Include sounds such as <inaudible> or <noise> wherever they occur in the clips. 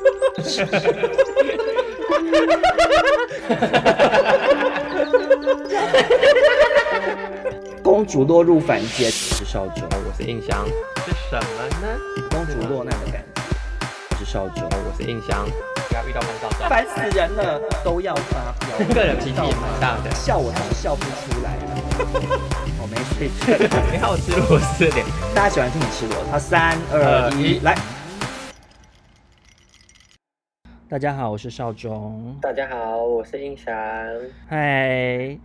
<laughs> 公主落入凡间，我是少主，我是印象，是什么呢？公主落难的感觉。我是少主，我是印象，不要遇到风骚，烦死人了，都要发飙。个人脾气也蛮大的，笑我是笑不出来了。我没事，<laughs> 你好吃螺丝脸，大家喜欢听你吃螺。好，三二一，来。大家好，我是少中。大家好，我是印翔。嗨，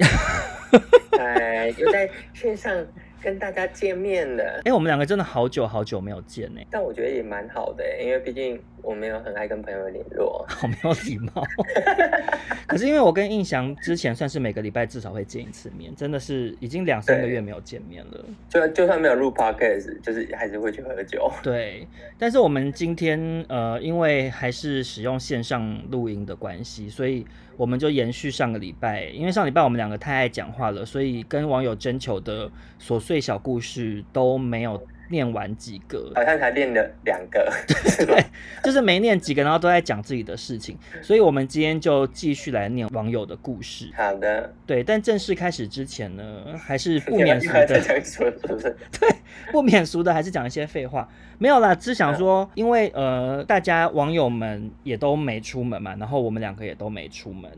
嗨，又在线上跟大家见面了。哎、欸，我们两个真的好久好久没有见呢。但我觉得也蛮好的，因为毕竟我没有很爱跟朋友联络，<laughs> 好没有礼貌。<laughs> 可是因为我跟印翔之前算是每个礼拜至少会见一次面，真的是已经两三个月没有见面了。就就算没有录 podcast，就是还是会去喝酒。对，但是我们今天呃，因为还是使用线上录音的关系，所以我们就延续上个礼拜，因为上礼拜我们两个太爱讲话了，所以跟网友征求的琐碎小故事都没有念完几个，好像才念了两个，<laughs> 对，就是没念几个，然后都在讲自己的事情，所以我们今天就继续来念网友的故事。好的，对，但正式开始之前呢，还是不免俗的，<laughs> 对，不免俗的还是讲一些废话。没有啦，只想说，因为呃，大家网友们也都没出门嘛，然后我们两个也都没出门。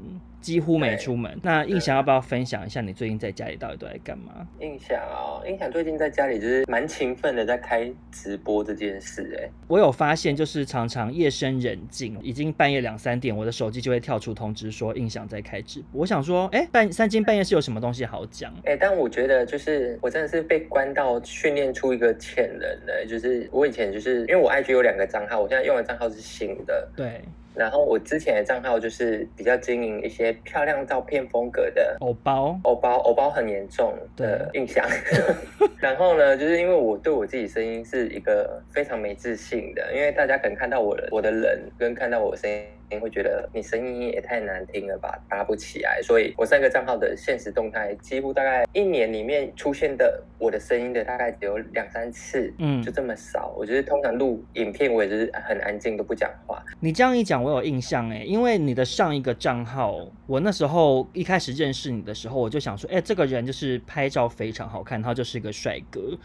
几乎没出门。那印象要不要分享一下你最近在家里到底都在干嘛？印象啊，印象最近在家里就是蛮勤奋的，在开直播这件事。哎，我有发现，就是常常夜深人静，已经半夜两三点，我的手机就会跳出通知说印象在开直播。我想说，哎，半三更半夜是有什么东西好讲？哎，<laughs> 但我觉得就是我真的是被关到训练出一个潜能了。就是我以前就是因为我 IG 有两个账号，我现在用的账号是新的。对。然后我之前的账号就是比较经营一些漂亮照片风格的偶包，偶包，偶包很严重的印象。<laughs> 然后呢，就是因为我对我自己声音是一个非常没自信的，因为大家可能看到我的我的人跟看到我的声音。会觉得你声音也太难听了吧，搭不起来。所以我三个账号的现实动态，几乎大概一年里面出现的我的声音的大概只有两三次，嗯，就这么少。我觉得通常录影片，我也是很安静，都不讲话。你这样一讲，我有印象哎，因为你的上一个账号，我那时候一开始认识你的时候，我就想说，哎，这个人就是拍照非常好看，他就是一个帅哥。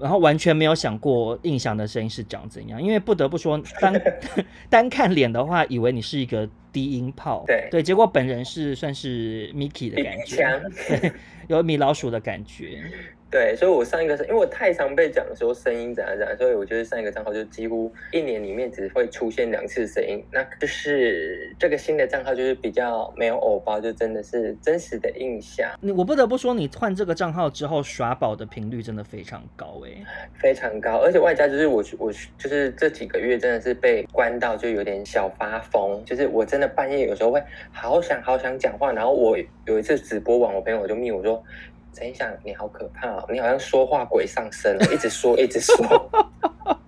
然后完全没有想过印象的声音是长怎样，因为不得不说 <laughs> 单 <laughs> 单看脸的话，以为你是一个低音炮，对对，结果本人是算是 Mickey 的感觉，<laughs> 对，有米老鼠的感觉。对，所以我上一个是因为我太常被讲说声音怎样怎样，所以我觉得上一个账号就几乎一年里面只会出现两次声音。那就是这个新的账号就是比较没有偶包，就真的是真实的印象。你我不得不说，你换这个账号之后耍宝的频率真的非常高哎，非常高，而且外加就是我我就是这几个月真的是被关到就有点小发疯，就是我真的半夜有时候会好想好想讲话，然后我有一次直播完，我朋友就密我说。陈印象，你好可怕哦！你好像说话鬼上身了，一直说，一直说。<laughs>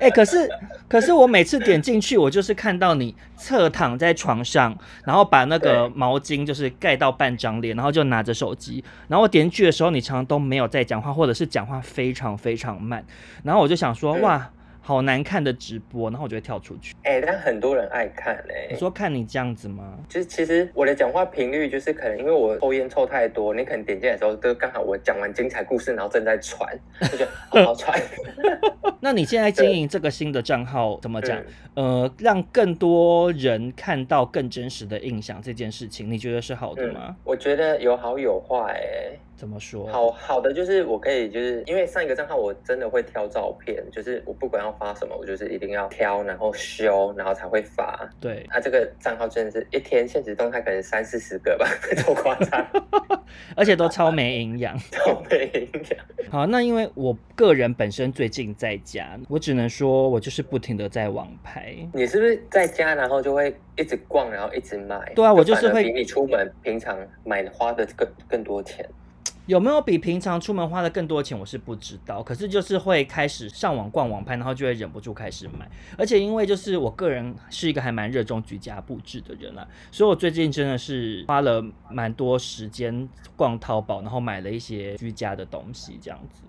哎、欸，可是，可是我每次点进去，我就是看到你侧躺在床上，然后把那个毛巾就是盖到半张脸，然后就拿着手机。然后我点进去的时候，你常常都没有在讲话，或者是讲话非常非常慢。然后我就想说，哇。好难看的直播，然后我就会跳出去。哎、欸，但很多人爱看哎、欸。你说看你这样子吗？就是其实我的讲话频率就是可能因为我抽烟抽太多，你可能点进来的时候都刚好我讲完精彩故事，然后正在传，<laughs> 就觉得好好传。<laughs> 那你现在经营这个新的账号怎么讲？嗯、呃，让更多人看到更真实的印象这件事情，你觉得是好的吗？嗯、我觉得有好有坏哎、欸。怎么说？好好的就是我可以，就是因为上一个账号我真的会挑照片，就是我不管要发什么，我就是一定要挑，然后修，然后才会发。对，他、啊、这个账号真的是一天现实动态可能三四十个吧，<laughs> 超夸张，<laughs> 而且都超没营养，超没营养。<laughs> 好，那因为我个人本身最近在家，我只能说我就是不停的在网拍。你是不是在家，然后就会一直逛，然后一直买？对啊，我就是会比你出门平常买花的更更多钱。有没有比平常出门花的更多钱？我是不知道，可是就是会开始上网逛网拍，然后就会忍不住开始买。而且因为就是我个人是一个还蛮热衷居家布置的人啦，所以我最近真的是花了蛮多时间逛淘宝，然后买了一些居家的东西，这样子。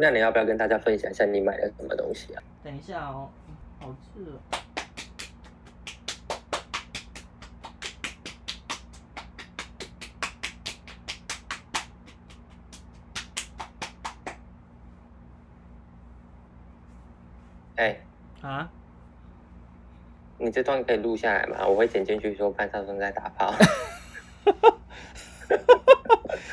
那你要不要跟大家分享一下你买了什么东西啊？等一下哦，好吃。哎啊，你这段可以录下来吗？我会剪进去说潘少春在打炮。<laughs>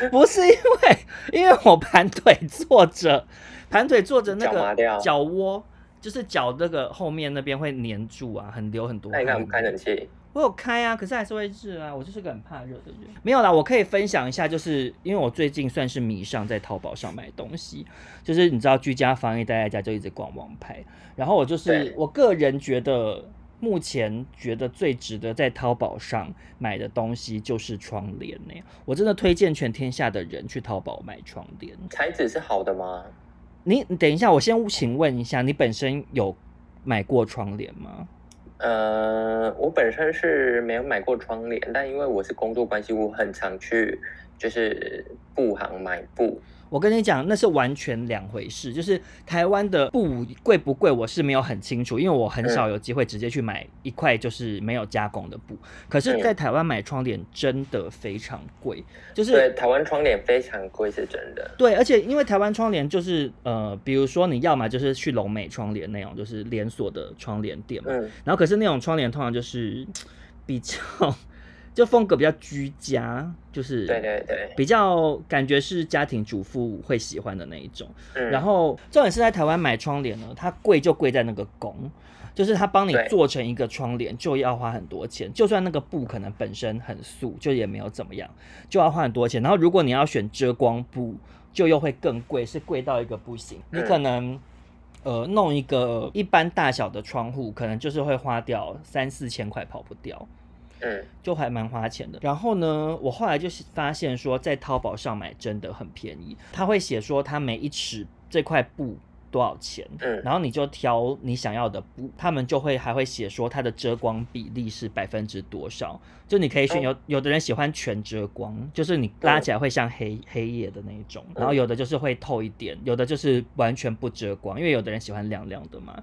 不是因为，因为我盘腿坐着，盘腿坐着那个脚窝，就是脚那个后面那边会黏住啊，很流很多汗。那你开冷气？我有开啊，可是还是会热啊。我就是个很怕热的人。没有啦，我可以分享一下，就是因为我最近算是迷上在淘宝上买东西，就是你知道居家防疫待在家就一直逛网拍，然后我就是我个人觉得。目前觉得最值得在淘宝上买的东西就是窗帘呢。我真的推荐全天下的人去淘宝买窗帘。材质是好的吗？你你等一下，我先请问一下，你本身有买过窗帘吗？呃，我本身是没有买过窗帘，但因为我是工作关系，我很常去就是布行买布。我跟你讲，那是完全两回事。就是台湾的布贵不贵，我是没有很清楚，因为我很少有机会直接去买一块就是没有加工的布。可是，在台湾买窗帘真的非常贵，就是对台湾窗帘非常贵是真的。对，而且因为台湾窗帘就是呃，比如说你要么就是去龙美窗帘那种，就是连锁的窗帘店嘛。嗯。然后，可是那种窗帘通常就是比较。就风格比较居家，就是对对对，比较感觉是家庭主妇会喜欢的那一种。嗯、然后重点是在台湾买窗帘呢，它贵就贵在那个工，就是他帮你做成一个窗帘就要花很多钱，就算那个布可能本身很素，就也没有怎么样，就要花很多钱。然后如果你要选遮光布，就又会更贵，是贵到一个不行。嗯、你可能呃弄一个一般大小的窗户，可能就是会花掉三四千块，跑不掉。嗯，就还蛮花钱的。然后呢，我后来就发现说，在淘宝上买真的很便宜。他会写说，他每一尺这块布多少钱，嗯，然后你就挑你想要的布，他们就会还会写说它的遮光比例是百分之多少，就你可以选。有有的人喜欢全遮光，就是你拉起来会像黑黑夜的那一种，然后有的就是会透一点，有的就是完全不遮光，因为有的人喜欢亮亮的嘛。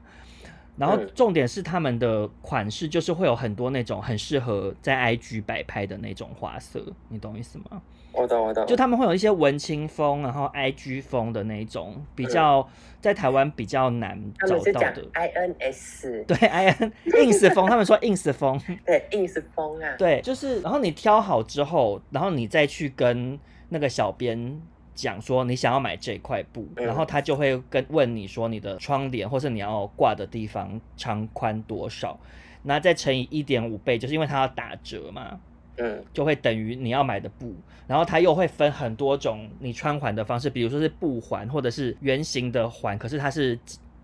然后重点是他们的款式就是会有很多那种很适合在 IG 摆拍的那种花色，你懂意思吗？我懂，我懂。就他们会有一些文青风，然后 IG 风的那种，比较在台湾比较难找到的。INS 对 IN ins <laughs> 风，他们说 ins 风，对 ins 风啊，对，就是然后你挑好之后，然后你再去跟那个小编。讲说你想要买这块布，然后他就会跟问你说你的窗帘或是你要挂的地方长宽多少，那再乘以一点五倍，就是因为它要打折嘛，嗯，就会等于你要买的布，然后它又会分很多种你穿环的方式，比如说是布环或者是圆形的环，可是它是。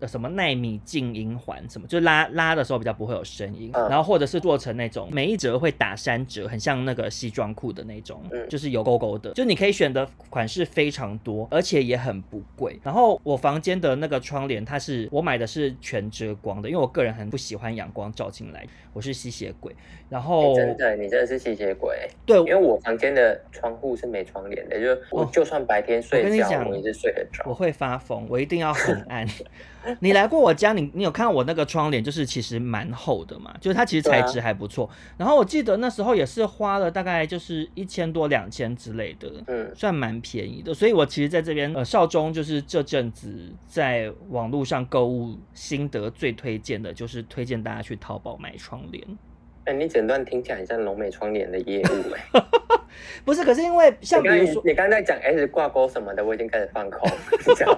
什么纳米静音环什么，就拉拉的时候比较不会有声音，嗯、然后或者是做成那种每一折会打三折，很像那个西装裤的那种，嗯、就是有勾勾的，就你可以选的款式非常多，而且也很不贵。然后我房间的那个窗帘，它是我买的是全遮光的，因为我个人很不喜欢阳光照进来，我是吸血鬼。然后、欸、真的，你真的是吸血鬼。对，因为我房间的窗户是没窗帘的，就是我就算白天睡觉，我，我也是睡得着。我会发疯，我一定要很暗。<laughs> 你来过我家，你你有看到我那个窗帘，就是其实蛮厚的嘛，就是它其实材质还不错。啊、然后我记得那时候也是花了大概就是一千多两千之类的，嗯，算蛮便宜的。所以我其实在这边，呃，少中就是这阵子在网络上购物心得最推荐的就是推荐大家去淘宝买窗帘。哎、欸，你整段听起来很像龙美窗帘的业务哎、欸。<laughs> 不是，可是因为像比如说，你刚才讲 S 挂钩什么的，我已经开始放空。你讲，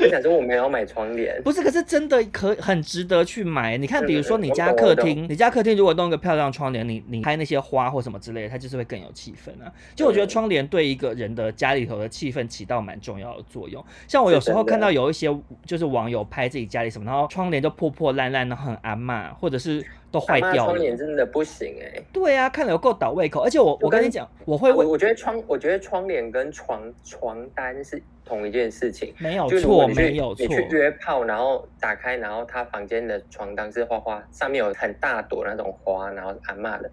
我想说我没有买窗帘。不是，可是真的可很值得去买。你看，比如说你家客厅，你家客厅如果弄一个漂亮窗帘，你你拍那些花或什么之类的，它就是会更有气氛啊。就我觉得窗帘对一个人的家里头的气氛起到蛮重要的作用。像我有时候看到有一些就是网友拍自己家里什么，然后窗帘就破破烂烂，然后很阿嬷，或者是。都坏掉了，窗帘真的不行哎、欸。对啊，看了有够倒胃口，而且我我跟你讲，我会问，我觉得窗，我觉得窗帘跟床床单是同一件事情，没有错，没有错。你去约炮，然后打开，然后他房间的床单是花花，上面有很大朵那种花，然后阿嬷的，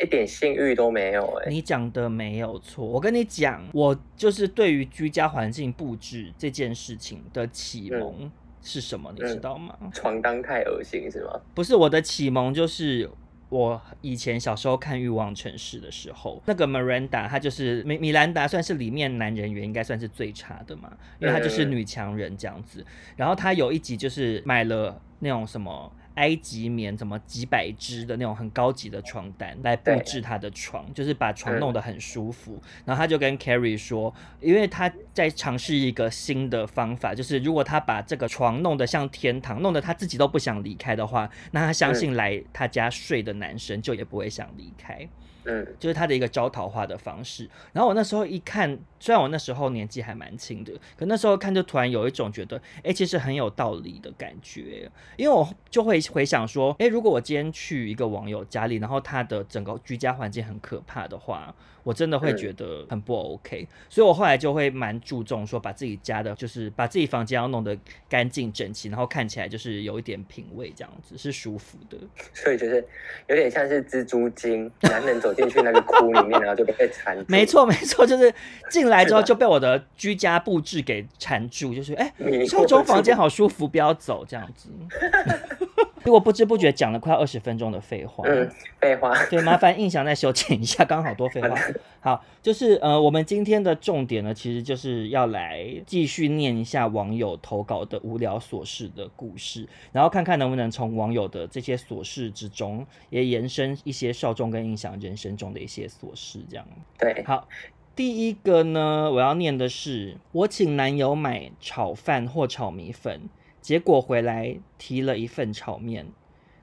一点性欲都没有哎、欸。你讲的没有错，我跟你讲，我就是对于居家环境布置这件事情的启蒙。嗯是什么？你知道吗？嗯、床单太恶心是吗？不是，我的启蒙就是我以前小时候看《欲望城市》的时候，那个 Miranda 她就是米米兰达，算是里面男人缘应该算是最差的嘛，因为她就是女强人这样子。嗯、然后她有一集就是买了那种什么。埃及棉，怎么几百只的那种很高级的床单来布置他的床，就是把床弄得很舒服。然后他就跟 Carrie 说，因为他在尝试一个新的方法，就是如果他把这个床弄得像天堂，弄得他自己都不想离开的话，那他相信来他家睡的男生就也不会想离开。嗯，就是他的一个招桃花的方式。然后我那时候一看，虽然我那时候年纪还蛮轻的，可那时候看就突然有一种觉得，哎、其实很有道理的感觉。因为我就会回想说，哎、如果我今天去一个网友家里，然后他的整个居家环境很可怕的话。我真的会觉得很不 OK，嗯，所以我后来就会蛮注重说，把自己家的，就是把自己房间要弄得干净整齐，然后看起来就是有一点品味，这样子是舒服的。<laughs> 所以就是有点像是蜘蛛精，男人走进去那个窟里面，然后就被缠住。没错没错，就是进来之后就被我的居家布置给缠住，就是哎，少中房间好舒服，不要走这样子。<laughs> 如果不知不觉讲了快二十分钟的废话，嗯，废话，对，麻烦印象再修剪一下，刚好多废话。好，就是呃，我们今天的重点呢，其实就是要来继续念一下网友投稿的无聊琐事的故事，然后看看能不能从网友的这些琐事之中，也延伸一些少众跟印象人生中的一些琐事，这样。对，好，第一个呢，我要念的是，我请男友买炒饭或炒米粉。结果回来提了一份炒面，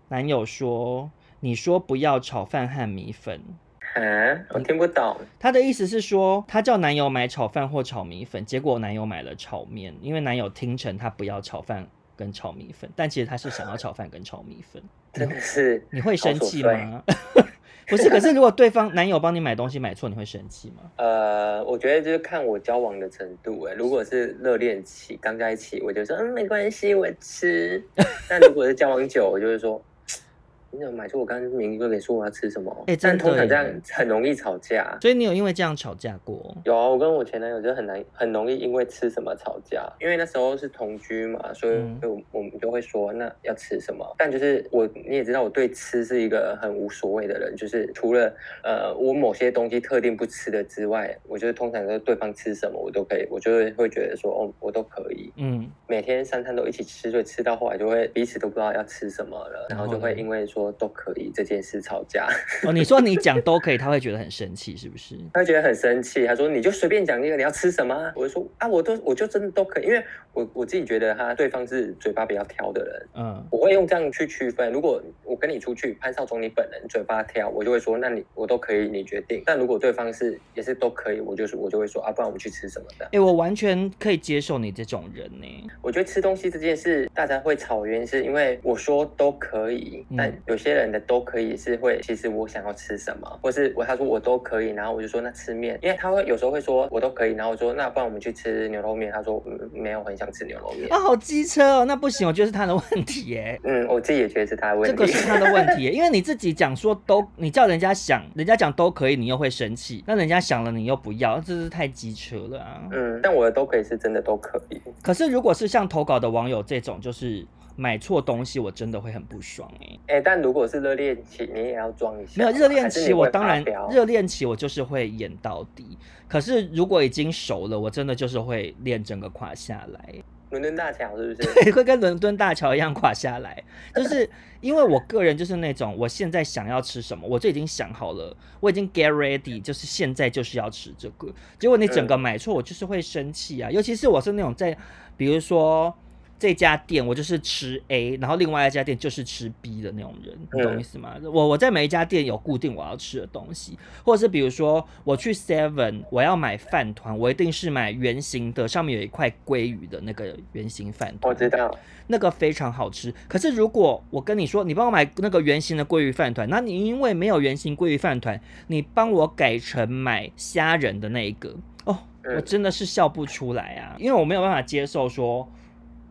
男友说：“你说不要炒饭和米粉。”嗯，我听不懂。他的意思是说，他叫男友买炒饭或炒米粉，结果男友买了炒面，因为男友听成他不要炒饭跟炒米粉，但其实他是想要炒饭跟炒米粉。<laughs> 真的是，你会生气吗？不是，可是如果对方男友帮你买东西买错，你会生气吗？呃，我觉得就是看我交往的程度。哎，如果是热恋期刚在一起，我就说嗯没关系，我吃。<laughs> 但如果是交往久，我就会说。你怎么买出？我刚刚明哥给说我要吃什么？哎、欸，但通常这样很容易吵架。所以你有因为这样吵架过？有啊，我跟我前男友就很难，很容易因为吃什么吵架。因为那时候是同居嘛，所以就我们就会说那要吃什么。嗯、但就是我你也知道，我对吃是一个很无所谓的人，就是除了呃我某些东西特定不吃的之外，我觉得通常是对方吃什么我都可以，我就会会觉得说哦我都可以。嗯，每天三餐都一起吃，所以吃到后来就会彼此都不知道要吃什么了，然后就会因为说。说都可以这件事吵架哦，你说你讲都可以，他会觉得很生气，是不是？他会觉得很生气。他说你就随便讲一个，你要吃什么？我就说啊，我都我就真的都可以，因为我我自己觉得他对方是嘴巴比较挑的人，嗯，我会用这样去区分。如果我跟你出去，潘少忠你本人嘴巴挑，我就会说那你我都可以，你决定。但如果对方是也是都可以，我就是我就会说啊，不然我们去吃什么的？哎、欸，我完全可以接受你这种人呢。我觉得吃东西这件事大家会吵，原因是因为我说都可以，但有些人的都可以。是会，其实我想要吃什么，或是我他说我都可以，然后我就说那吃面，因为他会有时候会说我都可以，然后我说那不然我们去吃牛肉面，他说嗯没有很想吃牛肉面啊，好机车哦，那不行，我觉得是他的问题耶。<laughs> 嗯，我自己也觉得是他的问题，这个是他的问题耶，<laughs> 因为你自己讲说都，你叫人家想，人家讲都可以，你又会生气，那人家想了你又不要，这是太机车了啊。嗯，但我的都可以是真的都可以。可是如果是像投稿的网友这种，就是。买错东西我真的会很不爽哎、欸！哎、欸，但如果是热恋期，你也要装一下。没有热恋期，我当然热恋期我就是会演到底。可是如果已经熟了，我真的就是会练整个垮下来。伦敦大桥是不是？对，<laughs> 会跟伦敦大桥一样垮下来。<laughs> 就是因为我个人就是那种，我现在想要吃什么，我就已经想好了，我已经 get ready，就是现在就是要吃这个。结果你整个买错，我就是会生气啊！尤其是我是那种在，比如说。这家店我就是吃 A，然后另外一家店就是吃 B 的那种人，你懂意思吗？嗯、我我在每一家店有固定我要吃的东西，或者是比如说我去 Seven，我要买饭团，我一定是买圆形的，上面有一块鲑鱼的那个圆形饭团。我知道那个非常好吃。可是如果我跟你说，你帮我买那个圆形的鲑鱼饭团，那你因为没有圆形鲑鱼饭团，你帮我改成买虾仁的那一个哦，我真的是笑不出来啊，因为我没有办法接受说。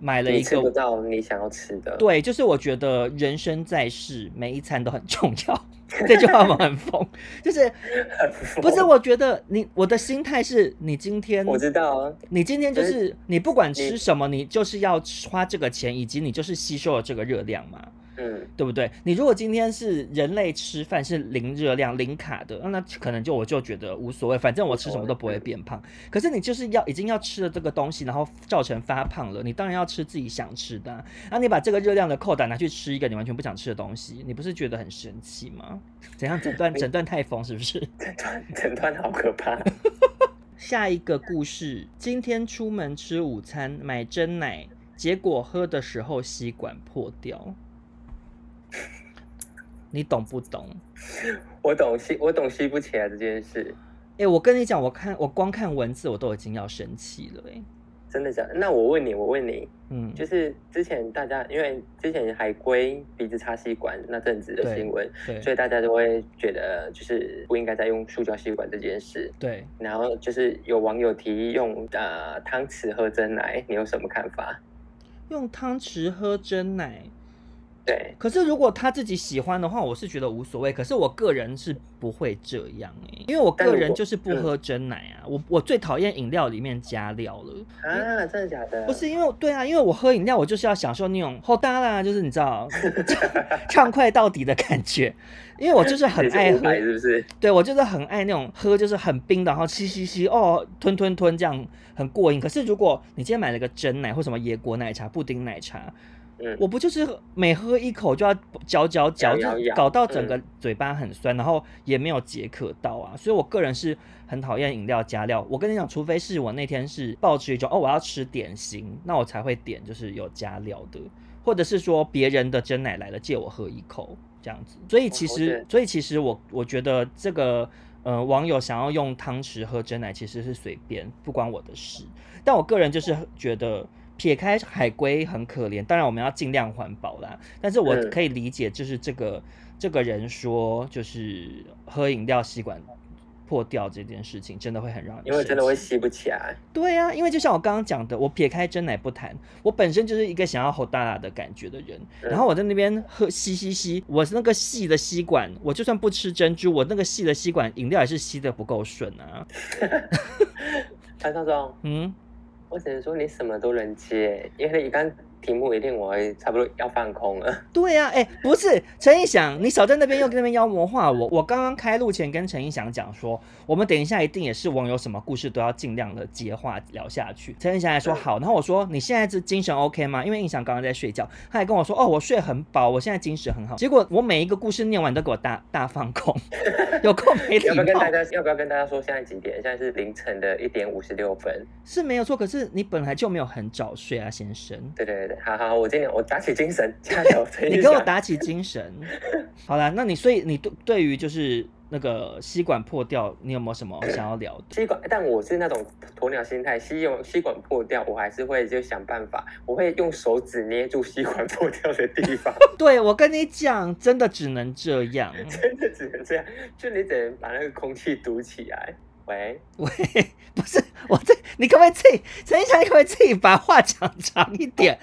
买了一个，吃不到你想要吃的。对，就是我觉得人生在世，每一餐都很重要。这句话我很疯，就是不是？我觉得你我的心态是你今天我知道啊，你今天就是你不管吃什么，你就是要花这个钱，以及你就是吸收了这个热量嘛。嗯，对不对？你如果今天是人类吃饭是零热量、零卡的，那可能就我就觉得无所谓，反正我吃什么都不会变胖。可是你就是要已经要吃了这个东西，然后造成发胖了，你当然要吃自己想吃的啊。那你把这个热量的扣打拿去吃一个你完全不想吃的东西，你不是觉得很神奇吗？<laughs> 怎样诊断诊断太疯是不是？诊断诊断好可怕。<laughs> 下一个故事，今天出门吃午餐买真奶，结果喝的时候吸管破掉。你懂不懂？我懂吸，我懂吸不起来这件事。哎、欸，我跟你讲，我看我光看文字我都已经要生气了、欸，哎，真的假的？那我问你，我问你，嗯，就是之前大家因为之前海龟鼻子插吸管那阵子的新闻，所以大家都会觉得就是不应该再用塑胶吸管这件事。对，然后就是有网友提议用呃汤匙喝真奶，你有什么看法？用汤匙喝真奶？对，可是如果他自己喜欢的话，我是觉得无所谓。可是我个人是不会这样哎、欸，因为我个人就是不喝真奶啊。我、嗯、我，我最讨厌饮料里面加料了啊！真的假的？不是因为对啊，因为我喝饮料，我就是要享受那种好大啦，就是你知道 <laughs> 畅快到底的感觉。因为我就是很爱喝，<laughs> 是不是？对，我就是很爱那种喝，就是很冰的，然后吸吸吸哦，吞吞吞这样很过瘾。可是如果你今天买了个真奶或什么椰果奶茶、布丁奶茶。我不就是每喝一口就要嚼嚼嚼，就搞到整个嘴巴很酸，然后也没有解渴到啊，所以我个人是很讨厌饮料加料。我跟你讲，除非是我那天是抱持一种哦，我要吃点心，那我才会点就是有加料的，或者是说别人的真奶来了借我喝一口这样子。所以其实，所以其实我我觉得这个呃网友想要用汤匙喝真奶其实是随便，不关我的事。但我个人就是觉得。撇开海龟很可怜，当然我们要尽量环保啦。但是我可以理解，就是这个、嗯、这个人说，就是喝饮料吸管破掉这件事情，真的会很让人因为真的会吸不起来。对呀、啊，因为就像我刚刚讲的，我撇开真奶不谈，我本身就是一个想要吼大大的感觉的人。嗯、然后我在那边喝吸吸吸，我是那个细的吸管，我就算不吃珍珠，我那个细的吸管饮料也是吸的不够顺啊。潘少忠，嗯。我只能说你什么都能接，因为你刚题目一定我会差不多要放空了。对呀、啊，哎、欸，不是陈义祥，你少在那边又跟那边妖魔化我。我刚刚开录前跟陈义祥讲说，我们等一下一定也是网友什么故事都要尽量的接话聊下去。陈义祥还说好，然后我说你现在是精神 OK 吗？因为印翔刚刚在睡觉，他还跟我说哦，我睡很饱，我现在精神很好。结果我每一个故事念完都给我大大放空，<laughs> 有空没礼貌。要不要跟大家要不要跟大家说现在几点？现在是凌晨的一点五十六分，是没有错。可是你本来就没有很早睡啊，先生。对对对，好好，我今天。我打起精神，<laughs> 加油！你给我打起精神。好啦，那你所以你对对于就是那个吸管破掉，你有没有什么想要聊的？吸管，但我是那种鸵鸟心态，吸用吸管破掉，我还是会就想办法，我会用手指捏住吸管破掉的地方。<laughs> 对，我跟你讲，真的只能这样，<laughs> 真的只能这样，就你只能把那个空气堵起来。喂喂，<laughs> 不是我这，你可不可以自己陈一翔？你可不可以自己把话讲长一点？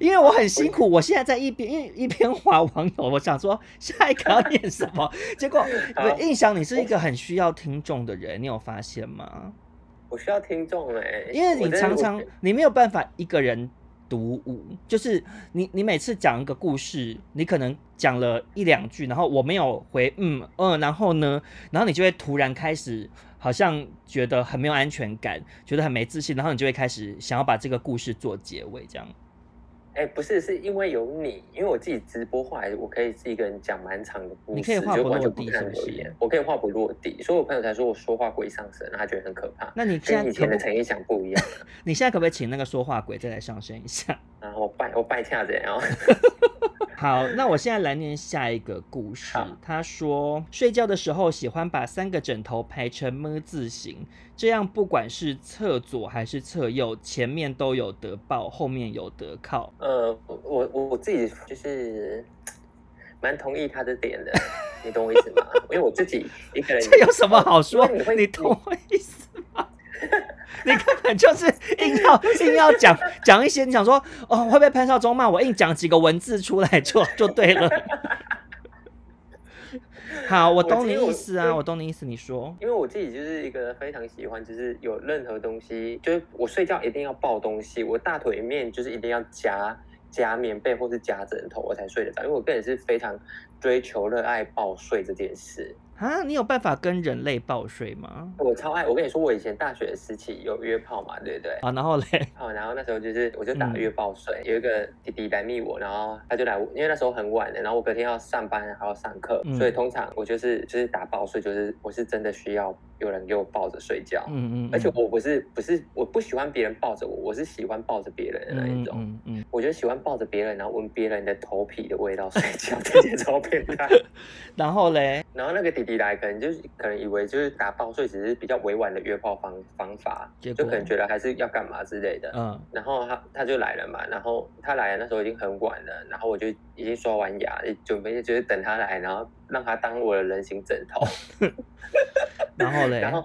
因为我很辛苦，我现在在一边一一边滑网友，我想说下一个要 <laughs> 念什么，结果我印象你是一个很需要听众的人，你有发现吗？我需要听众哎，因为你常常你没有办法一个人独舞，就是你你每次讲一个故事，你可能讲了一两句，然后我没有回嗯嗯，然后呢，然后你就会突然开始。好像觉得很没有安全感，觉得很没自信，然后你就会开始想要把这个故事做结尾，这样。哎、欸，不是，是因为有你，因为我自己直播后来，我可以自己一个人讲蛮长的故事，你可以话不落地，是不是？我可以话不落地，所以我朋友才说我说话鬼上身，他觉得很可怕。那你跟以前的陈义祥不一样，<laughs> 你现在可不可以请那个说话鬼再来上身一下？<laughs> 啊，我拜我拜恰子哦。<laughs> 好，那我现在来念下一个故事。他说，睡觉的时候喜欢把三个枕头排成么字形，这样不管是侧左还是侧右，前面都有得抱，后面有得靠。呃，我我我自己就是 <tsk> 蛮同意他的点的，你懂我意思吗？因为我自己一个人，这有什么好说？你会你懂我意思吗？你根本就是硬要 <laughs> 硬要讲讲一些，你想说哦，会被潘少忠骂？我硬讲几个文字出来就就对了。<laughs> 好，我懂你意思啊，我，我懂你意思。你说，因为我自己就是一个非常喜欢，就是有任何东西，就是我睡觉一定要抱东西，我大腿面就是一定要夹夹棉被或是夹枕头，我才睡得着。因为我个人是非常追求热爱抱睡这件事。啊，你有办法跟人类报睡吗？我超爱，我跟你说，我以前大学时期有约炮嘛，对不对？啊，然后嘞，<laughs> 啊，然后那时候就是我就打约抱睡，嗯、有一个弟弟来密我，然后他就来，因为那时候很晚了，然后我隔天要上班还要上课，嗯、所以通常我就是就是打抱睡，就是我是真的需要有人给我抱着睡觉，嗯嗯，嗯而且我不是不是我不喜欢别人抱着我，我是喜欢抱着别人的那一种，嗯嗯，我就喜欢抱着别人，然后闻别人的头皮的味道睡觉，<laughs> 这些超变态。<laughs> 然后嘞，然后那个弟弟来可能就是。可能以为就是打抱睡只是比较委婉的约炮方方法，就可能觉得还是要干嘛之类的。嗯，然后他他就来了嘛，然后他来了那时候已经很晚了，然后我就已经刷完牙，准备就是等他来，然后让他当我的人形枕头。<laughs> <laughs> 然后嘞，然后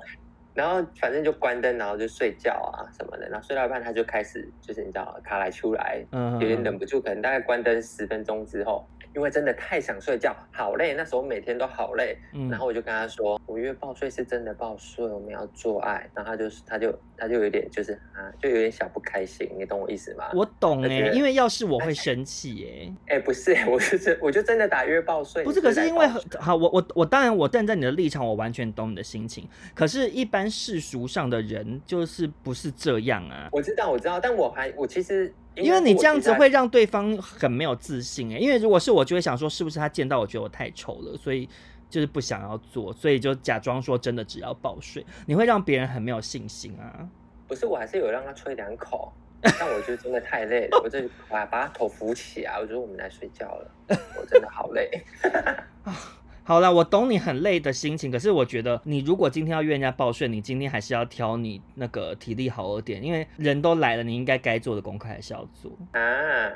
然后反正就关灯，然后就睡觉啊什么的，然后睡到一半他就开始就是你知道卡来出来，嗯，有点忍不住，可能大概关灯十分钟之后。因为真的太想睡觉，好累，那时候每天都好累，嗯，然后我就跟他说，我约抱睡是真的抱睡，我们要做爱，然后他就是，他就，他就有点就是啊，就有点小不开心，你懂我意思吗？我懂哎、欸，因为要是我会生气哎，哎 <laughs> 不是，我就是，我就真的打约抱睡，不是，可是因为好，我我我当然我站在你的立场，我完全懂你的心情，可是，一般世俗上的人就是不是这样啊，我知道，我知道，但我还我其实。因为你这样子会让对方很没有自信哎，因为如果是我就会想说，是不是他见到我觉得我太丑了，所以就是不想要做，所以就假装说真的只要抱睡，你会让别人很没有信心啊。不是，我还是有让他吹两口，但我觉得真的太累了，我就把把他头扶起来，我觉得我们来睡觉了，我真的好累。<laughs> 好啦，我懂你很累的心情，可是我觉得你如果今天要约人家报税，你今天还是要挑你那个体力好一点，因为人都来了，你应该该做的功课还是要做啊。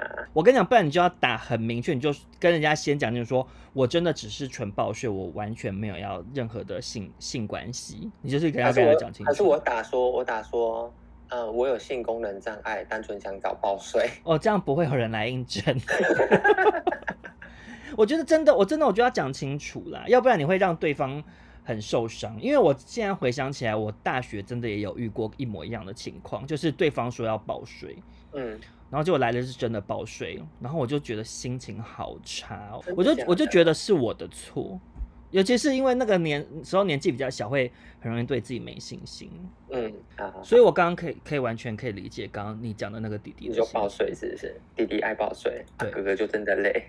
<laughs> 我跟你讲，不然你就要打很明确，你就跟人家先讲，就是说我真的只是纯报税，我完全没有要任何的性性关系，你就是跟他跟他讲清楚。可是我打说，我打说，嗯、呃，我有性功能障碍，单纯想找报税。哦，这样不会有人来应征。<laughs> 我觉得真的，我真的我就要讲清楚啦，要不然你会让对方很受伤。因为我现在回想起来，我大学真的也有遇过一模一样的情况，就是对方说要报税，嗯，然后结果来的是真的报税，然后我就觉得心情好差哦，我就我就觉得是我的错。尤其是因为那个年时候年纪比较小，会很容易对自己没信心。嗯，所以我刚刚可以可以完全可以理解刚刚你讲的那个弟弟就抱睡是不是？弟弟爱抱睡，对，哥哥就真的累。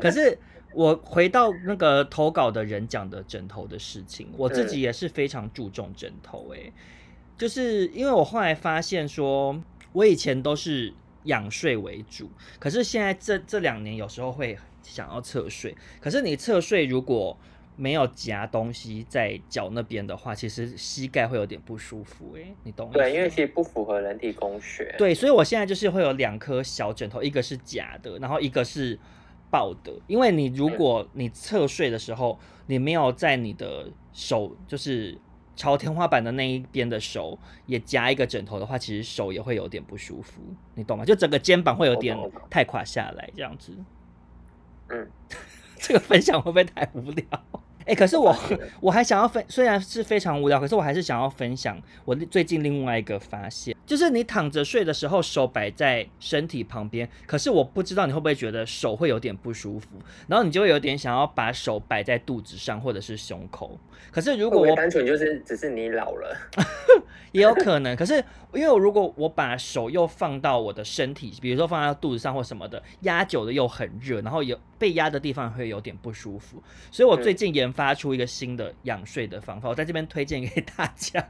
可是我回到那个投稿的人讲的枕头的事情，我自己也是非常注重枕头。哎，就是因为我后来发现说，我以前都是仰睡为主，可是现在这这两年有时候会。想要侧睡，可是你侧睡如果没有夹东西在脚那边的话，其实膝盖会有点不舒服。哎，你懂吗？对，因为其实不符合人体工学。对，所以我现在就是会有两颗小枕头，一个是夹的，然后一个是抱的。因为你如果你侧睡的时候，嗯、你没有在你的手就是朝天花板的那一边的手也夹一个枕头的话，其实手也会有点不舒服，你懂吗？就整个肩膀会有点太垮下来这样子。嗯，<laughs> 这个分享会不会太无聊？哎、欸，可是我 <laughs> 我还想要分，虽然是非常无聊，可是我还是想要分享我最近另外一个发现，就是你躺着睡的时候，手摆在身体旁边，可是我不知道你会不会觉得手会有点不舒服，然后你就会有点想要把手摆在肚子上或者是胸口。可是如果我单纯就是只是你老了，<laughs> 也有可能。可是因为我如果我把手又放到我的身体，比如说放在肚子上或什么的，压久了又很热，然后有被压的地方会有点不舒服，所以我最近研发出一个新的养睡的方法，我在这边推荐给大家。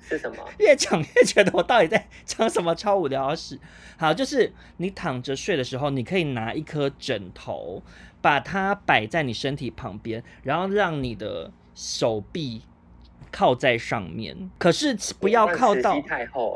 是什么？<laughs> 越讲越觉得我到底在讲什么超无聊的事。好，就是你躺着睡的时候，你可以拿一颗枕头，把它摆在你身体旁边，然后让你的手臂。靠在上面，可是不要靠到，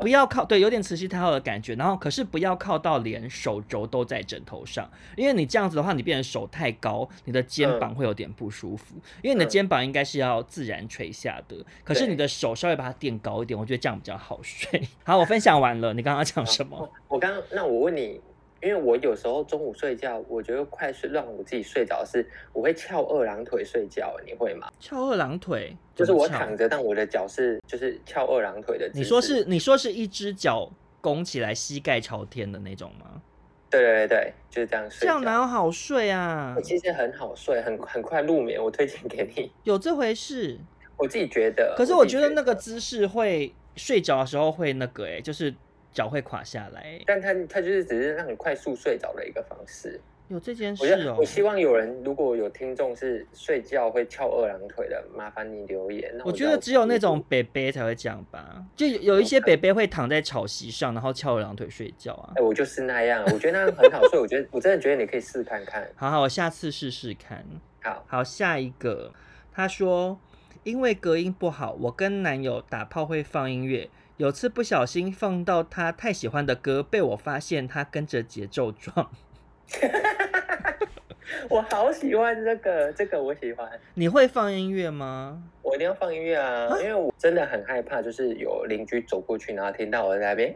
不要靠，对，有点慈禧太后的感觉。然后，可是不要靠到连手肘都在枕头上，因为你这样子的话，你变成手太高，你的肩膀会有点不舒服。因为你的肩膀应该是要自然垂下的，可是你的手稍微把它垫高一点，我觉得这样比较好睡。<laughs> 好，我分享完了，你刚刚讲什么？我刚刚，那我问你，因为我有时候中午睡觉，我觉得快睡让我自己睡着是，我会翘二郎腿睡觉，你会吗？翘二郎腿就是我躺着，但我的脚是就是翘二郎腿的。你说是你说是一只脚拱起来，膝盖朝天的那种吗？对对对，就是这样睡。这样哪有好睡啊？其实很好睡，很很快入眠。我推荐给你。<laughs> 有这回事？我自己觉得。可是我觉得那个姿势会睡着的时候会那个哎、欸，就是脚会垮下来。但他他就是只是让你快速睡着的一个方式。有这件事哦，我希望有人如果有听众是睡觉会翘二郎腿的，麻烦你留言。我，我觉得只有那种伯伯才会这样吧，就有一些伯伯会躺在草席上，然后翘二郎腿睡觉啊。哎、欸，我就是那样，我觉得那样很好睡。我觉得我真的觉得你可以试看看。<laughs> 好好，我下次试试看。好好，下一个，他说因为隔音不好，我跟男友打炮会放音乐，有次不小心放到他太喜欢的歌，被我发现他跟着节奏撞。<laughs> 我好喜欢这个，这个我喜欢。你会放音乐吗？我一定要放音乐啊，因为我真的很害怕，就是有邻居走过去，然后听到我在那边。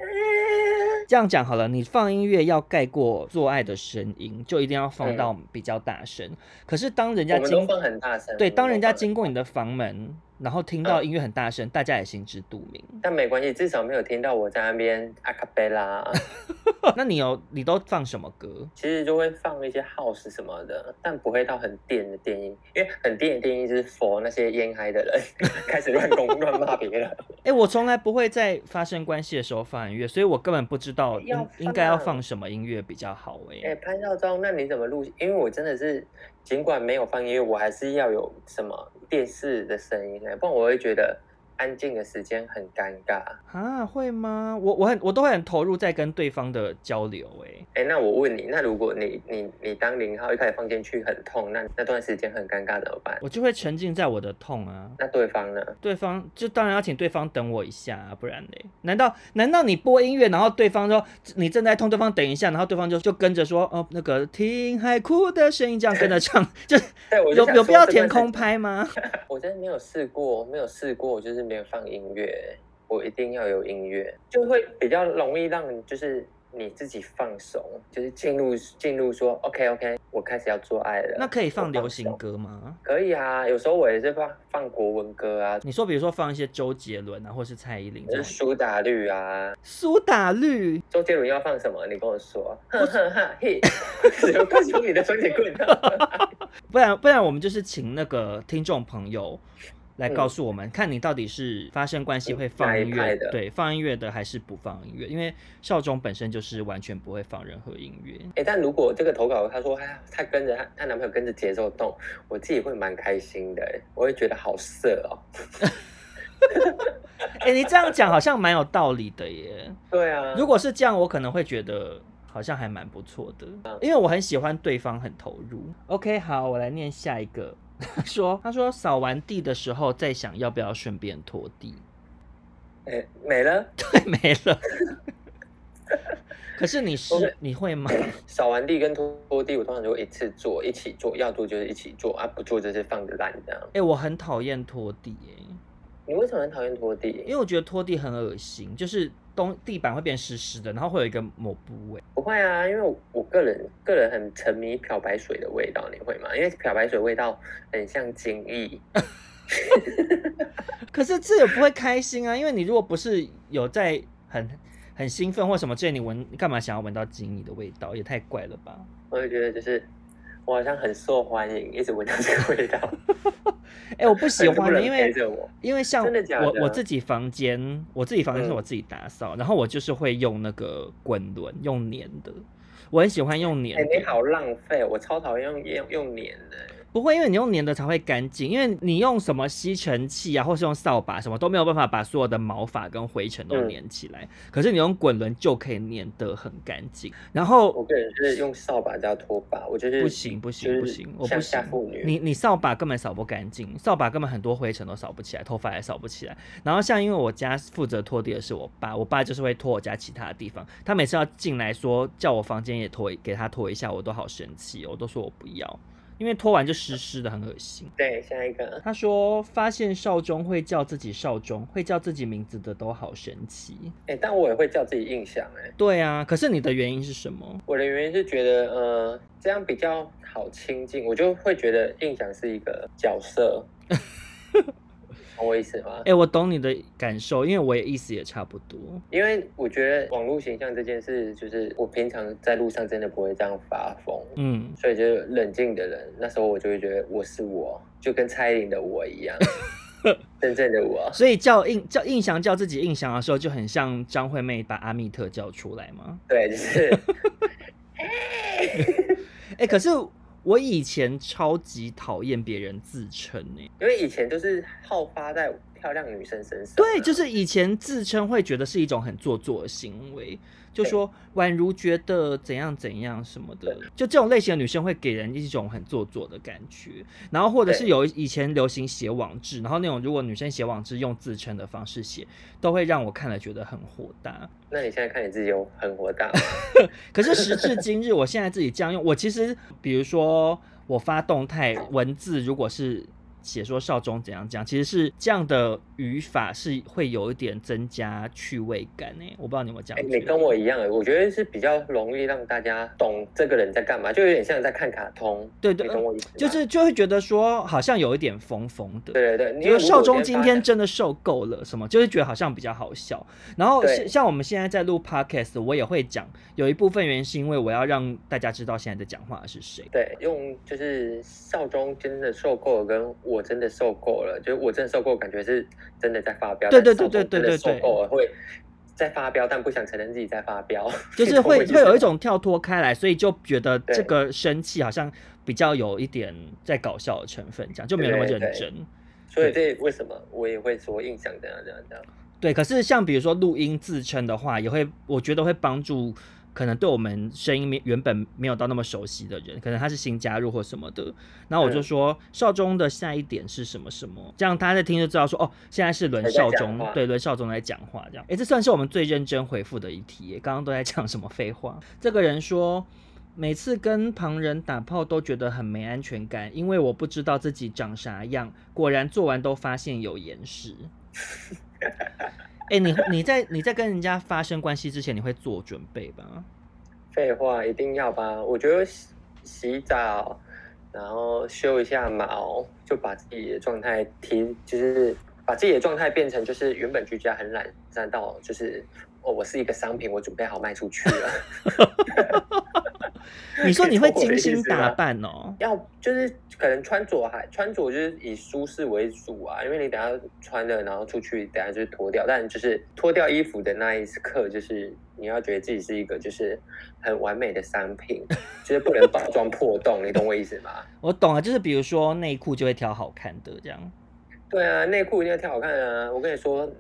<laughs> 这样讲好了，你放音乐要盖过做爱的声音，就一定要放到比较大声。嗯、可是当人家经，过放很大声。对，当人家经过你的房门。然后听到音乐很大声，嗯、大家也心知肚明。但没关系，至少没有听到我在那边阿卡贝拉。<laughs> 那你有你都放什么歌？其实就会放一些 house 什么的，但不会到很电的电音，因为很电的电音是 for 那些烟嗨的人 <laughs> 开始乱攻乱骂别人。<laughs> 哎，我从来不会在发生关系的时候放音乐，所以我根本不知道应应该要放什么音乐比较好。哎，哎，潘少忠，那你怎么录？因为我真的是尽管没有放音乐，我还是要有什么。电视的声音，不然我会觉得。安静的时间很尴尬啊？会吗？我我很我都会很投入在跟对方的交流。哎、欸、哎、欸，那我问你，那如果你你你当零号一开始放进去很痛，那那段时间很尴尬怎么办？我就会沉浸在我的痛啊。那对方呢？对方就当然要请对方等我一下啊，不然嘞？难道难道你播音乐，然后对方说你正在痛，对方等一下，然后对方就就跟着说哦那个听海哭的声音这样跟着唱，<laughs> 就有有有必要填空拍吗？<laughs> 我真的没有试过，没有试过，就是。没有放音乐，我一定要有音乐，就会比较容易让就是你自己放松，就是进入进入说 OK OK，我开始要做爱了。那可以放流行歌吗？可以啊，有时候我也是放放国文歌啊。你说比如说放一些周杰伦啊，或是蔡依林，就是苏打绿啊。苏打绿，周杰伦要放什么？你跟我说。<laughs> 哈哈哈嘿，<laughs> 快用你的双截棍。<laughs> 不然不然我们就是请那个听众朋友。来告诉我们，嗯、看你到底是发生关系会放音乐的，对，放音乐的还是不放音乐？因为少中本身就是完全不会放任何音乐。哎、欸，但如果这个投稿他说他他跟着他他男朋友跟着节奏动，我自己会蛮开心的，我会觉得好色哦。哎、欸，你这样讲好像蛮有道理的耶。对啊，如果是这样，我可能会觉得好像还蛮不错的，嗯、因为我很喜欢对方很投入。OK，好，我来念下一个。他 <laughs> 说：“他说扫完地的时候，在想要不要顺便拖地。欸”没了，<laughs> 对，没了。可是你是你会吗？<laughs> 扫完地跟拖拖地，我通常就会一次做，一起做，要做就是一起做啊，不做就是放着烂这样。哎、欸，我很讨厌拖地哎。你为什么很讨厌拖地？因为我觉得拖地很恶心，就是东地板会变湿湿的，然后会有一个抹布味。不会啊，因为我，我个人个人很沉迷漂白水的味道，你会吗？因为漂白水味道很像精液。<laughs> 可是这也不会开心啊，因为你如果不是有在很很兴奋或什么之类，你闻你干嘛想要闻到精液的味道？也太怪了吧？我就觉得就是。我好像很受欢迎，一直闻到这个味道。<laughs> 哎、欸，我不喜欢，因为因为像我我自己房间，我自己房间是我自己打扫，嗯、然后我就是会用那个滚轮，用粘的。我很喜欢用粘的。哎、欸，你好浪费，我超讨厌用用用粘的。不会，因为你用粘的才会干净。因为你用什么吸尘器啊，或是用扫把，什么都没有办法把所有的毛发跟灰尘都粘起来。嗯、可是你用滚轮就可以粘得很干净。然后我个人是用扫把加拖把，我觉得不行不行不行，我不行。你你扫把根本扫不干净，扫把根本很多灰尘都扫不起来，头发也扫不起来。然后像因为我家负责拖地的是我爸，我爸就是会拖我家其他的地方。他每次要进来说叫我房间也拖给他拖一下，我都好生气，我都说我不要。因为拖完就湿湿的，很恶心。对，下一个。他说发现少中会叫自己少中，会叫自己名字的都好神奇。哎、欸，但我也会叫自己印象哎。对啊，可是你的原因是什么？我的原因是觉得呃这样比较好亲近，我就会觉得印象是一个角色。<laughs> 懂我意思吗？哎、欸，我懂你的感受，因为我也意思也差不多。因为我觉得网络形象这件事，就是我平常在路上真的不会这样发疯，嗯，所以就冷静的人，那时候我就会觉得我是我，就跟蔡依林的我一样，<laughs> 真正的我。所以叫印叫印翔叫自己印翔的时候，就很像张惠妹把阿密特叫出来吗？对，就是。<laughs> 哎、欸，可是。我以前超级讨厌别人自称呢，因为以前都是好发在漂亮女生身上。对，就是以前自称会觉得是一种很做作的行为。就说宛如觉得怎样怎样什么的，就这种类型的女生会给人一种很做作的感觉。然后或者是有以前流行写网志，然后那种如果女生写网志用自称的方式写，都会让我看了觉得很火大。那你现在看你自己有很火大？<laughs> 可是时至今日，我现在自己这样用，我其实比如说我发动态文字，如果是。写说少中怎样讲，其实是这样的语法是会有一点增加趣味感呢。我不知道你有没有这样、欸。你跟我一样，我觉得是比较容易让大家懂这个人在干嘛，就有点像在看卡通。对对，懂我意思。就是就会觉得说好像有一点疯疯的。对对对，因为少中今天真的受够了什么，就是觉得好像比较好笑。然后像我们现在在录 podcast，我也会讲，有一部分原因是因为我要让大家知道现在在讲话的是谁。对，用就是少中真的受够了跟我。我真的受够了，就是我真的受够，感觉是真的在发飙。对对对对对对，受够了会在发飙，但不想承认自己在发飙，就是会 <laughs> 会有一种跳脱开来，所以就觉得这个生气好像比较有一点在搞笑的成分，这样就没有那么认真。对对对，所以这为什么我也会说印象这样这样这样？对，可是像比如说录音自称的话，也会我觉得会帮助。可能对我们声音没原本没有到那么熟悉的人，可能他是新加入或什么的，那我就说、嗯、少中的下一点是什么什么，这样大家在听就知道说哦，现在是轮少中，对，轮少中来讲话这样。哎，这算是我们最认真回复的一题，刚刚都在讲什么废话？这个人说每次跟旁人打炮都觉得很没安全感，因为我不知道自己长啥样，果然做完都发现有延时。<laughs> 哎、欸，你你在你在跟人家发生关系之前，你会做准备吧？废话，一定要吧？我觉得洗洗澡，然后修一下毛，就把自己的状态提，就是把自己的状态变成就是原本居家很懒散到就是哦，我是一个商品，我准备好卖出去了。<laughs> <laughs> 你说你会精心打扮哦？要就是可能穿着还穿着就是以舒适为主啊，因为你等下穿了，然后出去等下就是脱掉，但就是脱掉衣服的那一刻，就是你要觉得自己是一个就是很完美的商品，<laughs> 就是不能包装破洞，你懂我意思吗？我懂啊，就是比如说内裤就会挑好看的这样。对啊，内裤一定要挑好看啊！我跟你说，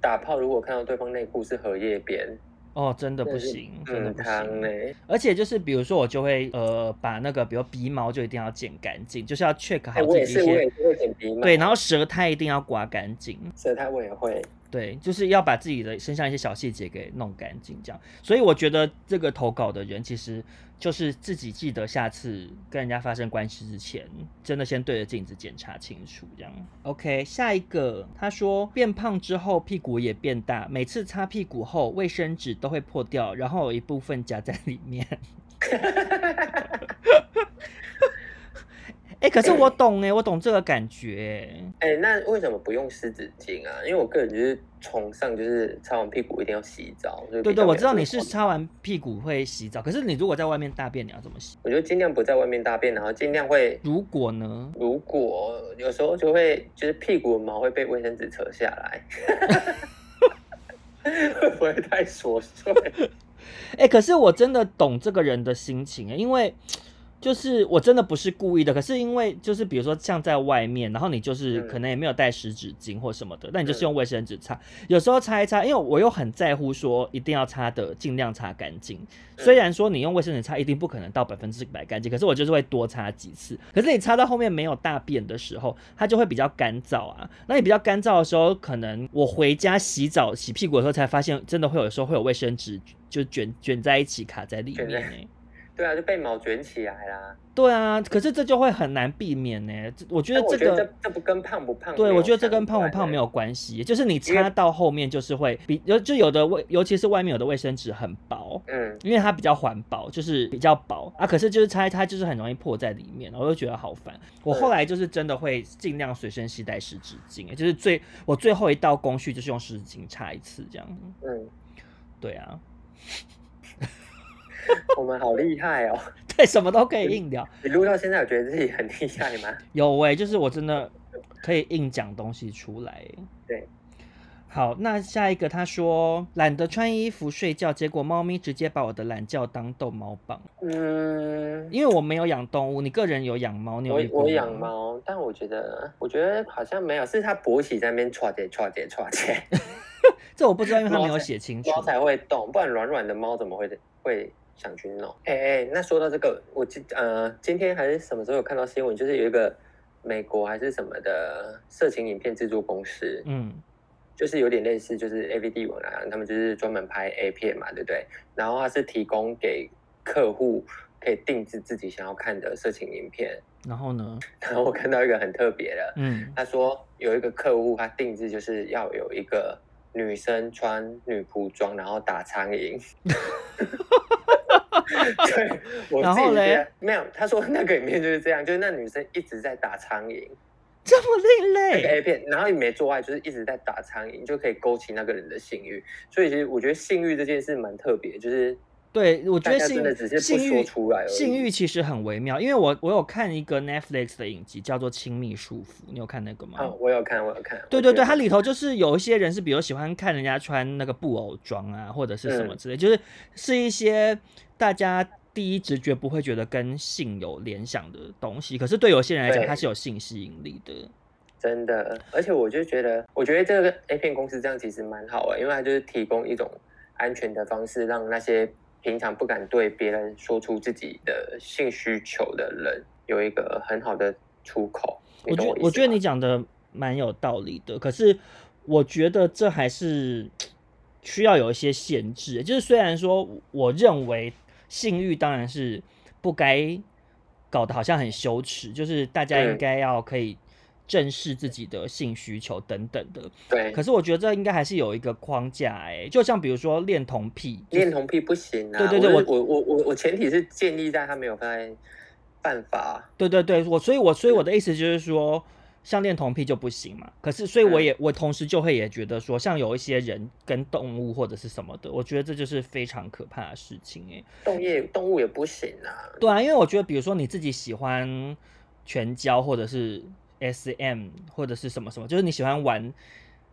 打炮如果看到对方内裤是荷叶边。哦，真的不行，真的不行。而且就是，比如说，我就会呃，把那个，比如鼻毛就一定要剪干净，就是要 check 好自己一些。欸、我也是，我也会剪鼻毛。对，然后舌苔一定要刮干净。舌苔我也会。对，就是要把自己的身上一些小细节给弄干净，这样。所以我觉得这个投稿的人，其实就是自己记得下次跟人家发生关系之前，真的先对着镜子检查清楚，这样。OK，下一个，他说变胖之后屁股也变大，每次擦屁股后卫生纸都会破掉，然后有一部分夹在里面。<laughs> 哎、欸，可是我懂哎、欸，我懂这个感觉哎、欸。那为什么不用湿纸巾啊？因为我个人就是崇尚，就是擦完屁股一定要洗澡。对对，我知道你是擦完屁股会洗澡，可是你如果在外面大便，你要怎么洗？我就尽量不在外面大便，然后尽量会。如果呢？如果有时候就会，就是屁股的毛会被卫生纸扯下来，<laughs> 会不会太琐碎？哎、<laughs> 欸，可是我真的懂这个人的心情哎，因为。就是我真的不是故意的，可是因为就是比如说像在外面，然后你就是可能也没有带湿纸巾或什么的，那、嗯、你就是用卫生纸擦，有时候擦一擦，因为我又很在乎说一定要擦的尽量擦干净。虽然说你用卫生纸擦一定不可能到百分之百干净，可是我就是会多擦几次。可是你擦到后面没有大便的时候，它就会比较干燥啊。那你比较干燥的时候，可能我回家洗澡洗屁股的时候才发现，真的会有时候会有卫生纸就卷卷在一起卡在里面、欸对啊，就被毛卷起来啦。对啊，可是这就会很难避免呢。我觉得这个这这不跟胖不胖？对，我觉得这跟胖不胖没有关系，就是你擦到后面就是会比有就有的卫，尤其是外面有的卫生纸很薄，嗯，因为它比较环保，就是比较薄啊。可是就是擦一擦就是很容易破在里面，我就觉得好烦。我后来就是真的会尽量随身携带湿纸巾，就是最我最后一道工序就是用湿纸巾擦一次这样。嗯，对啊。<laughs> 我们好厉害哦！<laughs> 对，什么都可以硬聊。你录到现在，有觉得自己很厉害吗？<laughs> 有哎、欸，就是我真的可以硬讲东西出来。对，好，那下一个他说懒得穿衣服睡觉，结果猫咪直接把我的懒觉当逗猫棒。嗯，因为我没有养动物，你个人有养猫？你有我我养猫，但我觉得我觉得好像没有，是它勃起在那边唰点唰点唰点。这我不知道，因为他没有写清楚。猫才会动，不然软软的猫怎么会会？想去弄，哎、欸、哎、欸，那说到这个，我今呃今天还是什么时候有看到新闻，就是有一个美国还是什么的色情影片制作公司，嗯，就是有点类似，就是 A V D 文啊，他们就是专门拍 A 片嘛，对不对？然后他是提供给客户可以定制自己想要看的色情影片。然后呢？<laughs> 然后我看到一个很特别的，嗯，他说有一个客户他定制就是要有一个女生穿女仆装，然后打苍蝇。<laughs> 对，我自己觉得没有。他说那个影片就是这样，就是那女生一直在打苍蝇，<laughs> 这么另类。那个 A 片，然后也没做爱，就是一直在打苍蝇，就可以勾起那个人的性欲。所以其实我觉得性欲这件事蛮特别，就是对我觉得性性欲出来，性欲其实很微妙。因为我我有看一个 Netflix 的影集叫做《亲密束缚》，你有看那个吗？哦，我有看，我有看。对对对，它里头就是有一些人是，比如喜欢看人家穿那个布偶装啊，或者是什么之类，嗯、就是是一些大家。第一直觉不会觉得跟性有联想的东西，可是对有些人来讲，它是有性吸引力的。真的，而且我就觉得，我觉得这个 A 片公司这样其实蛮好的，因为它就是提供一种安全的方式，让那些平常不敢对别人说出自己的性需求的人有一个很好的出口。我觉我觉得你讲的蛮有道理的，可是我觉得这还是需要有一些限制。就是虽然说，我认为。性欲当然是不该搞得好像很羞耻，就是大家应该要可以正视自己的性需求等等的。对。可是我觉得这应该还是有一个框架哎、欸，就像比如说恋童癖，恋童癖不行啊。对对对，我我我我我前提是建立在他没有犯犯法。对对对，我所以我所以我的意思就是说。像恋童癖就不行嘛？可是，所以我也、嗯、我同时就会也觉得说，像有一些人跟动物或者是什么的，我觉得这就是非常可怕的事情哎。动业动物也不行啊。对啊，因为我觉得，比如说你自己喜欢全交或者是 SM 或者是什么什么，就是你喜欢玩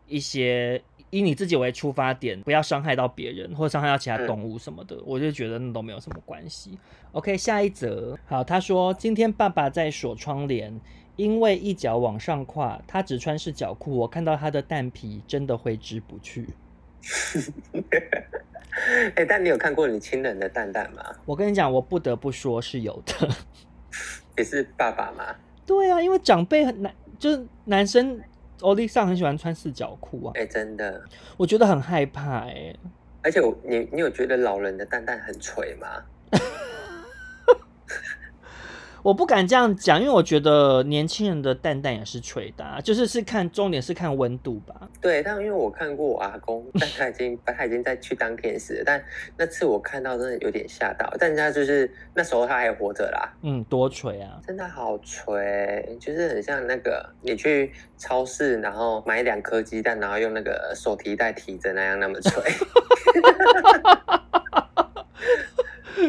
一些以你自己为出发点，不要伤害到别人或伤害到其他动物什么的，嗯、我就觉得那都没有什么关系。OK，下一则，好，他说今天爸爸在锁窗帘。因为一脚往上跨，他只穿是脚裤，我看到他的蛋皮真的挥之不去。哎、欸，但你有看过你亲人的蛋蛋吗？我跟你讲，我不得不说是有的。<laughs> 也是爸爸吗？对啊，因为长辈很男，就是男生欧弟上很喜欢穿四角裤啊。哎、欸，真的，我觉得很害怕哎、欸。而且我，你你有觉得老人的蛋蛋很垂吗？<laughs> 我不敢这样讲，因为我觉得年轻人的蛋蛋也是垂的，啊，就是是看重点是看温度吧。对，但因为我看过我阿公，但他已经他已经在去当天使了，但那次我看到真的有点吓到。但人家就是那时候他还活着啦。嗯，多垂啊，真的好垂，就是很像那个你去超市，然后买两颗鸡蛋，然后用那个手提袋提着那样那么垂。<laughs>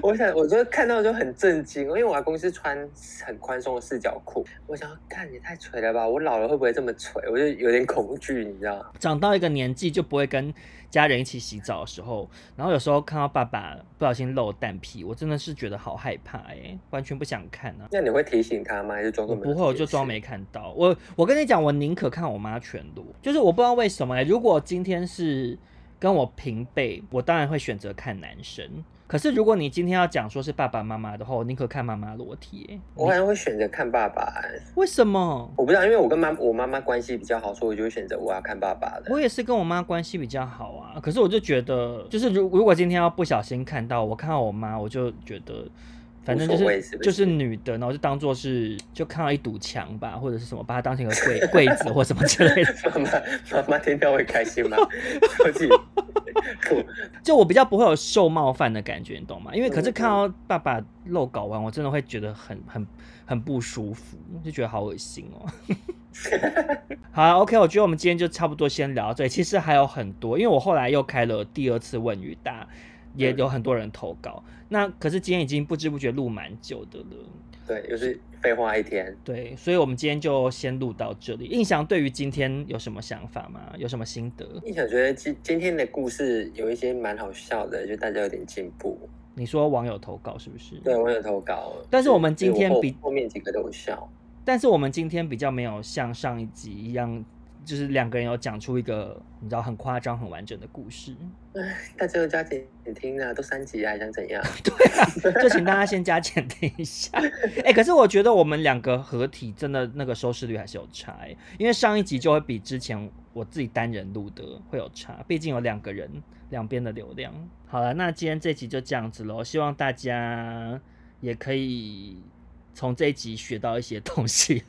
我想，我就看到就很震惊，因为我阿公是穿很宽松的四角裤，我想，看你太垂了吧，我老了会不会这么垂？我就有点恐惧，你知道吗？长到一个年纪就不会跟家人一起洗澡的时候，然后有时候看到爸爸不小心露蛋皮，我真的是觉得好害怕哎、欸，完全不想看啊。那你会提醒他吗？还是装作不会？我就装没看到。我我跟你讲，我宁可看我妈全裸，就是我不知道为什么、欸，如果今天是跟我平辈，我当然会选择看男生。可是，如果你今天要讲说是爸爸妈妈的话，我宁可看妈妈裸体。我可能会选择看爸爸。为什么？我不知道，因为我跟妈我妈妈关系比较好，所以我就会选择我要看爸爸的。我也是跟我妈关系比较好啊。可是我就觉得，就是如如果今天要不小心看到我看到我妈，我就觉得反正就是就是女的，然后就当做是就看到一堵墙吧，或者是什么，把它当成一个柜柜子或什么之类的。<laughs> 妈妈妈妈听到会开心吗？<laughs> <laughs> 就我比较不会有受冒犯的感觉，你懂吗？因为可是看到爸爸漏搞完，我真的会觉得很很很不舒服，就觉得好恶心哦。好，OK，我觉得我们今天就差不多先聊到这里。其实还有很多，因为我后来又开了第二次问与答，也有很多人投稿。嗯、那可是今天已经不知不觉录蛮久的了。对，又是废话一天。对，所以我们今天就先录到这里。印象对于今天有什么想法吗？有什么心得？印象觉得今今天的故事有一些蛮好笑的，就大家有点进步。你说网友投稿是不是？对，网友投稿。但是我们今天比后，后面几个都有笑。但是我们今天比较没有像上一集一样，就是两个人有讲出一个你知道很夸张、很完整的故事。哎，<laughs> 大家都加减听啊，都三集啊，还想怎样？<laughs> 对啊，就请大家先加减听一下。哎、欸，可是我觉得我们两个合体真的那个收视率还是有差，欸，因为上一集就会比之前我自己单人录的会有差，毕竟有两个人两边的流量。好了，那今天这集就这样子喽，希望大家也可以。从这一集学到一些东西，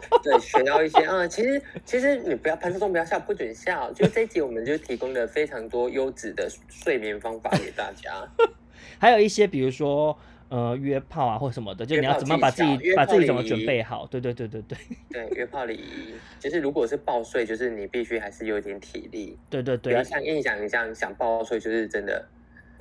<laughs> 对，学到一些啊、嗯。其实，其实你不要潘松，不要笑，不准笑。就这一集，我们就提供了非常多优质的睡眠方法给大家，<laughs> 还有一些，比如说呃约炮啊或什么的，就你要怎么把自己把自己怎么准备好？对对对对对。对，约炮礼仪，就是如果是抱睡，就是你必须还是有点体力。对对对，不要像印象一样想抱睡，就是真的。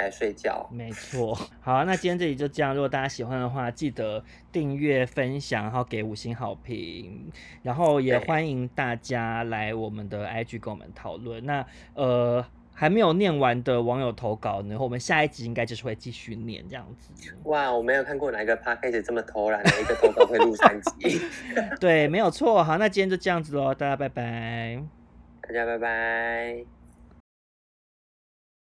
来睡觉，没错。好啊，那今天这里就这样。如果大家喜欢的话，记得订阅、分享，然后给五星好评。然后也欢迎大家来我们的 IG 跟我们讨论。那呃，还没有念完的网友投稿呢，我们下一集应该就是会继续念这样子。哇，我没有看过哪一个 Podcast 这么偷懒的一个投稿会录三集。<laughs> 对，没有错。好，那今天就这样子喽，大家拜拜。大家拜拜。